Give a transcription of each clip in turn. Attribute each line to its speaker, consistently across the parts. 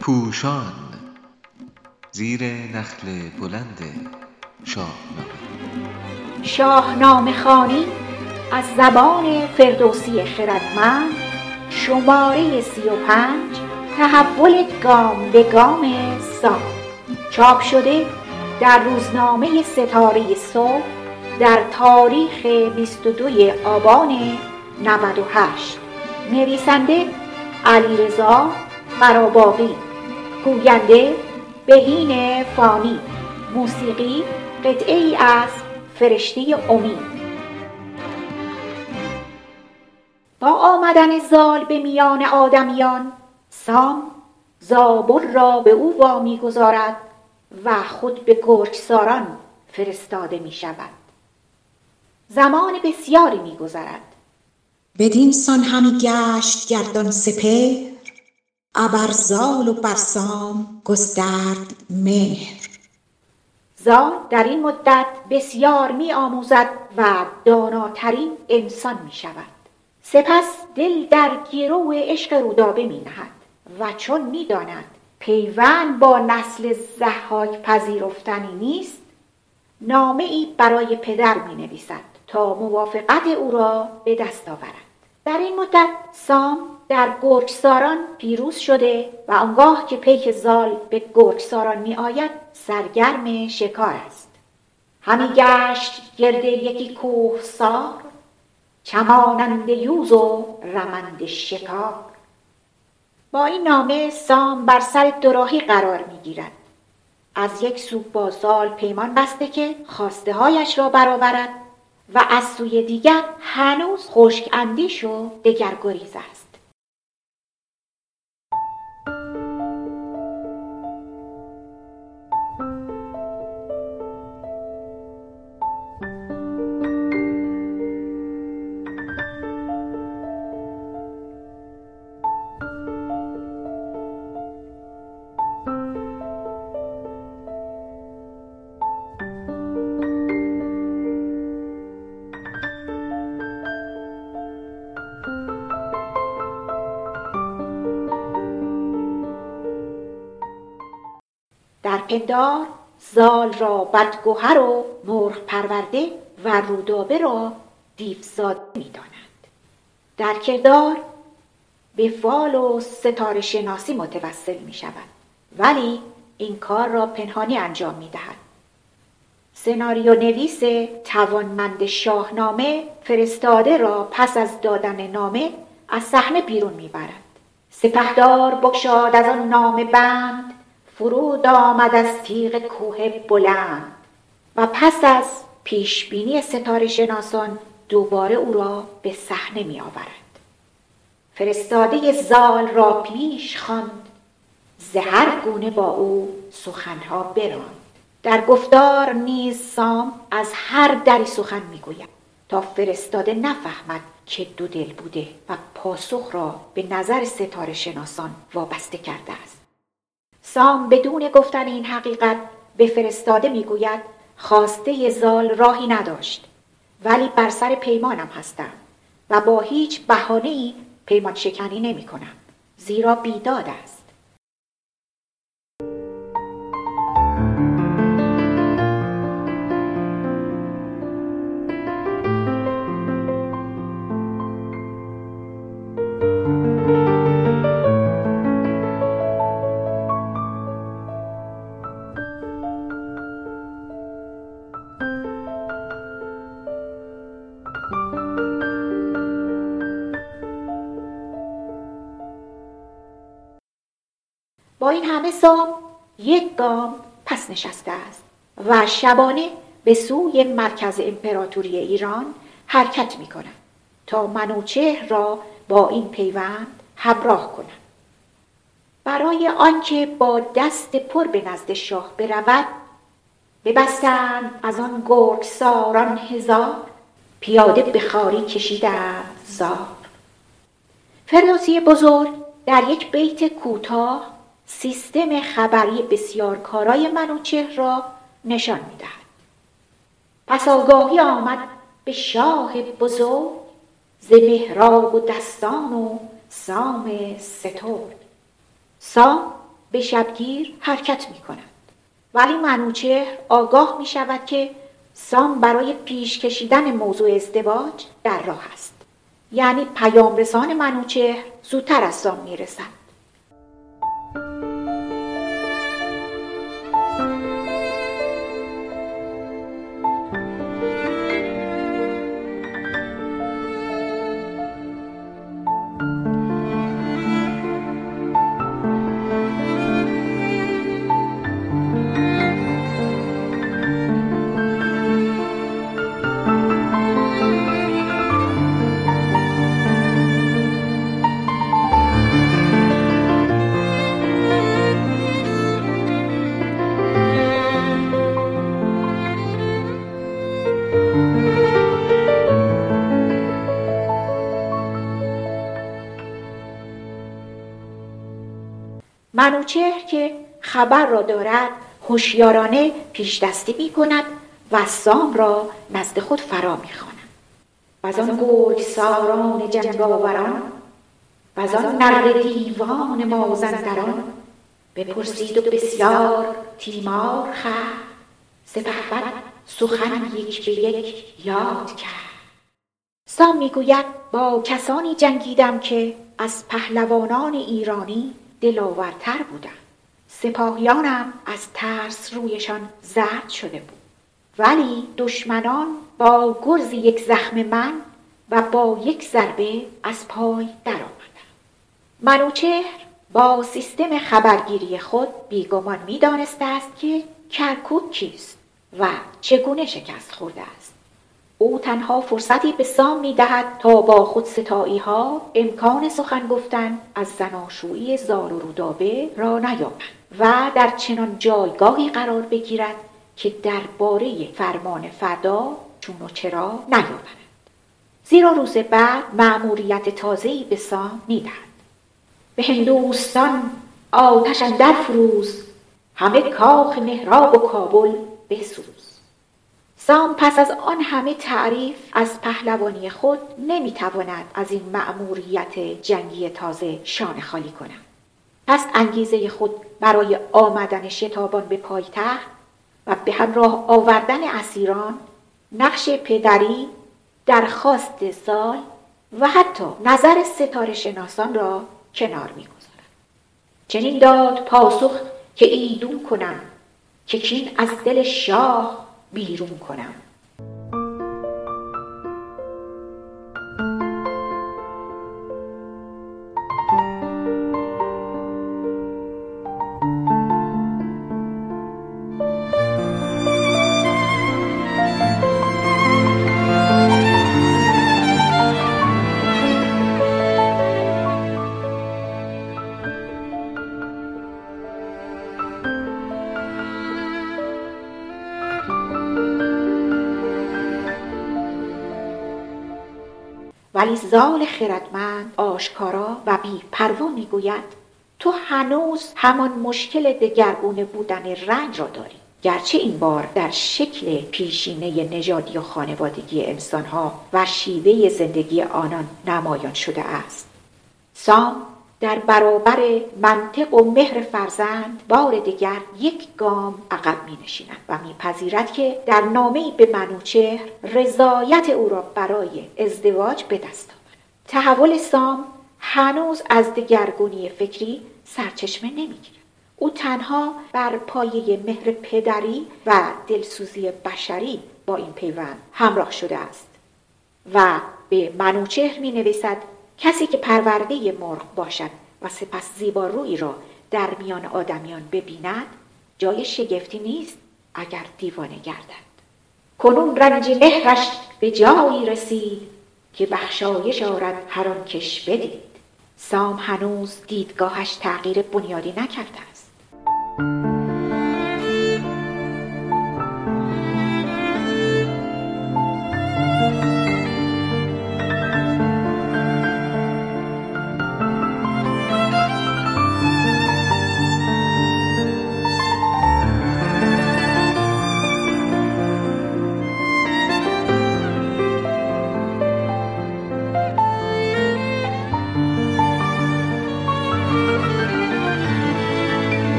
Speaker 1: پوشان زیر نخل بلند شاهنامه
Speaker 2: شاهنامه خوانی از زبان فردوسی خردمند شماره سی و پنج تحول گام به گام سام. چاپ شده در روزنامه ستاره صبح در تاریخ 22 آبان 98 نویسنده علیرضا قراباقی گوینده بهین فانی موسیقی قطعه ای از فرشته امید. با آمدن زال به میان آدمیان سام زابل را به او وامی گذارد و خود به گرگساران فرستاده می شود زمان بسیاری می گذرد
Speaker 3: بدین سان همی گشت گردان سپهر ابر زال و بر سام گسترد مهر.
Speaker 2: زال در این مدت بسیار می آموزد و داناترین انسان می شود. سپس دل در گرو عشق رودابه می نهد و چون می داند پیوند با نسل زحاک پذیرفتنی نیست نامه ای برای پدر می نویسد. تا موافقت او را به دست آورد در این مدت سام در گرگساران پیروز شده و آنگاه که پیک زال به گرگساران می آید سرگرم شکار است. همی گشت گرد یکی کوه سار چمانند یوز و رمند شکار. با این نامه سام بر سر دوراهی قرار می گیرد از یک سو با زال پیمان بسته که خواسته هایش را برآورد و از سوی دیگر هنوز خشک اندیش و دگرگریز است. پندار زال را بدگهر و مرغ پرورده و رودابه را دیوزاده می دانند. در کردار به فال و ستاره شناسی متوسل می شود ولی این کار را پنهانی انجام می دهد. سناریو نویس توانمند شاهنامه فرستاده را پس از دادن نامه از صحنه بیرون می‌برد سپهدار بگشاد از آن نامه بند فرود آمد از تیغ کوه بلند و پس از پیشبینی ستاره شناسان دوباره او را به صحنه می آورد فرستاده زال را پیش خواند. ز هر گونه با او سخنها براند. در گفتار نیز سام از هر دری سخن می‌گوید تا فرستاده نفهمد که دو دل بوده و پاسخ را به نظر ستاره شناسان وابسته کرده است. سام بدون گفتن این حقیقت به فرستاده می‌گوید خواسته زال راهی نداشت ولی بر سر پیمانم هستم و با هیچ بهانه‌ای پیمان شکنی نمی کنم زیرا بیداد است. سام یک گام پس نشسته است و شبانه به سوی مرکز امپراتوری ایران حرکت می کند تا منوچهر را با این پیوند همراه کند برای آنکه با دست پر به نزد شاه برود ببستند از گرگ گرگساران هزار پیاده به خاری کشیدند زار. فردوسی بزرگ در یک بیت کوتاه سیستم خبری بسیار کارای منوچهر را نشان می‌دهد. پس آگاهی آمد به شاه بزرگ ز مهراب و دستان و سام سترگ. سام به شبگیر حرکت می کند ولی منوچهر آگاه می شود که سام برای پیش کشیدن موضوع ازدواج در راه است. یعنی پیام رسان منوچهر زودتر از سام می رسد Bye. منوچهر که خبر را دارد هوشیارانه پیش دستی می کند و سام را نزد خود فرا می خواند. و از آن گرگ ساران جنگاوران و از آن نر دیوان مازندران بپرسید و بسیار تیمار خر سپهبد سخن یک به یک یاد کرد. سام می‌گوید با کسانی جنگیدم که از پهلوانان ایرانی دلاورتر بودند سپاهیانم از ترس رویشان زرد شده بود. ولی دشمنان با گرز یک زخم من و با یک ضربه از پای درآمدند منوچهر با سیستم خبرگیری خود بیگمان می‌دانسته است که کرکوک کیست و چگونه شکست خورده است. او تنها فرصتی به سام می دهد تا با خود ستایی ها امکان سخن گفتن از زناشویی زال و رودابه را نیابند و در چنان جایگاهی قرار بگیرد که درباره فرمان فردا چون و چرا نیابند. زیرا روز بعد مأموریت تازه‌ای به سام می‌دهد. به هندوستان آتش اندر فروز همه کاخ مهراب و کابل بسوز. سام پس از آن همه تعریف از پهلوانی خود نمی‌تواند از این مأموریت جنگی تازه شانه خالی کند. پس انگیزه خود برای آمدن شتابان به پایتخت و به همراه آوردن اسیران نقش پدری درخواست سال و حتی نظر ستاره شناسان را کنار می‌گذارد. چنین داد پاسخ که ایدون کنم که کین از دل شاه بیرون کنم. ولی زال خردمند آشکارا و بی پروا می‌گوید تو هنوز همان مشکل دگرگونه بودن رنج را داری. گرچه این بار در شکل پیشینه نژادی و خانوادگی انسانها و شیوه زندگی آنان نمایان شده است. سام در برابر منطق و مهر فرزند بار دیگر یک گام عقب می نشیند و میپذیرد که در نامه به منوچهر رضایت او را برای ازدواج به دست آورد. تحول سام هنوز از دگرگونی فکری سرچشمه نمی‌گیرد. او تنها بر پایه مهر پدری و دلسوزی بشری با این پیوند همراه شده است و به منوچهر می نویسد کسی که پرورده مرغ باشد و سپس زیبارویی را در میان آدمیان ببیند جای شگفتی نیست اگر دیوانه گردد. کنون رنج مهرش به جایی رسید که بخشایش آرد هر آن کش بدید. سام هنوز دیدگاهش تغییر بنیادی نکرده است.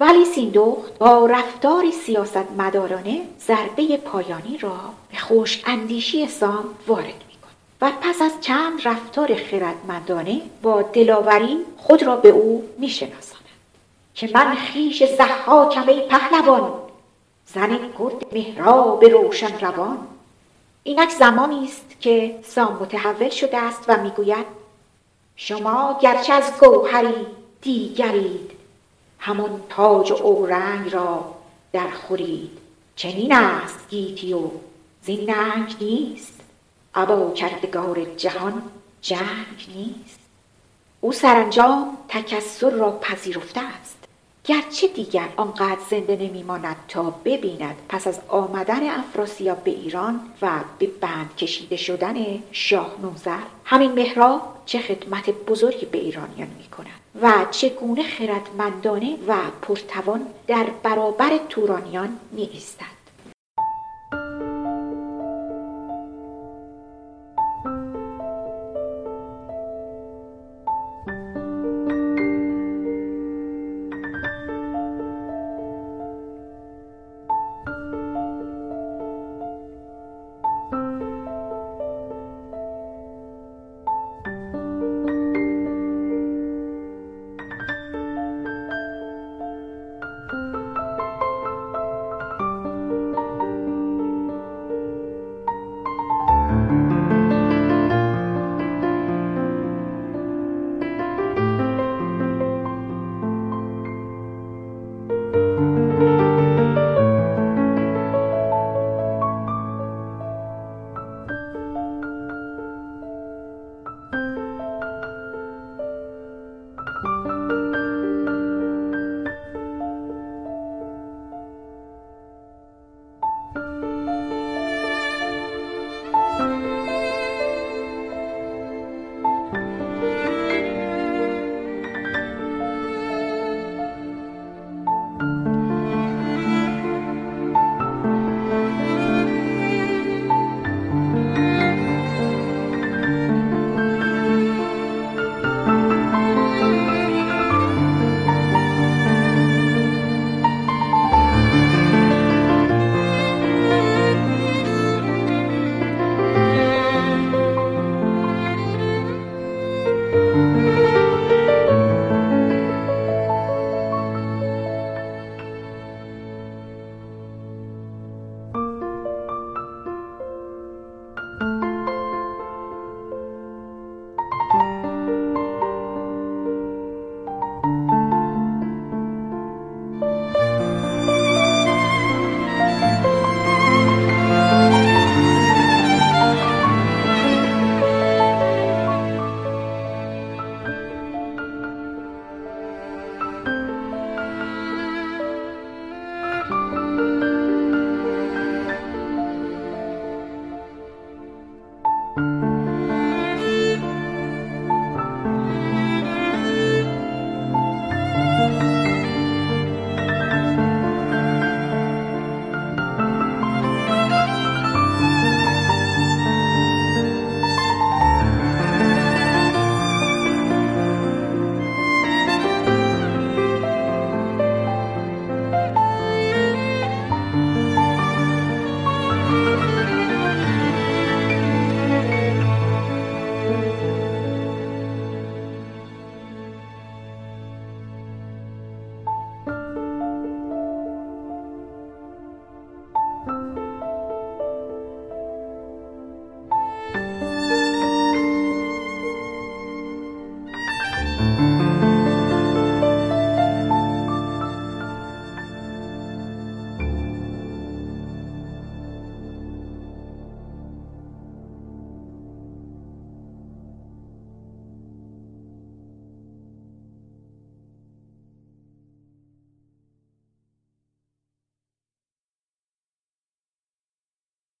Speaker 2: ولی سیندخت با رفتاری سیاست مدارانه ضربه پایانی را به خوش اندیشی سام وارد می‌کند. و پس از چند رفتار خردمندانه با دلاوری خود را به او میشناساند که من خیش زحاکم ای پهلوان زن گرد مهراب روشن روان. اینک زمانی است که سام متحول شده است و می‌گوید شما گرچه از گوهری دیگرید. همان تاج و اورنگ را در خورید. چنین است گیتی و زین ننگ نیست. ابا کردگار جهان جنگ نیست. او سرانجام تکسر را پذیرفته است. گرچه دیگر آنقدر زنده نمیماند تا ببیند پس از آمدن افراسیاب به ایران و به بند کشیده شدن شاه نوذر همین مهراب چه خدمت بزرگی به ایرانیان می کند و چگونه خردمندانه و پرتوان در برابر تورانیان می ایستد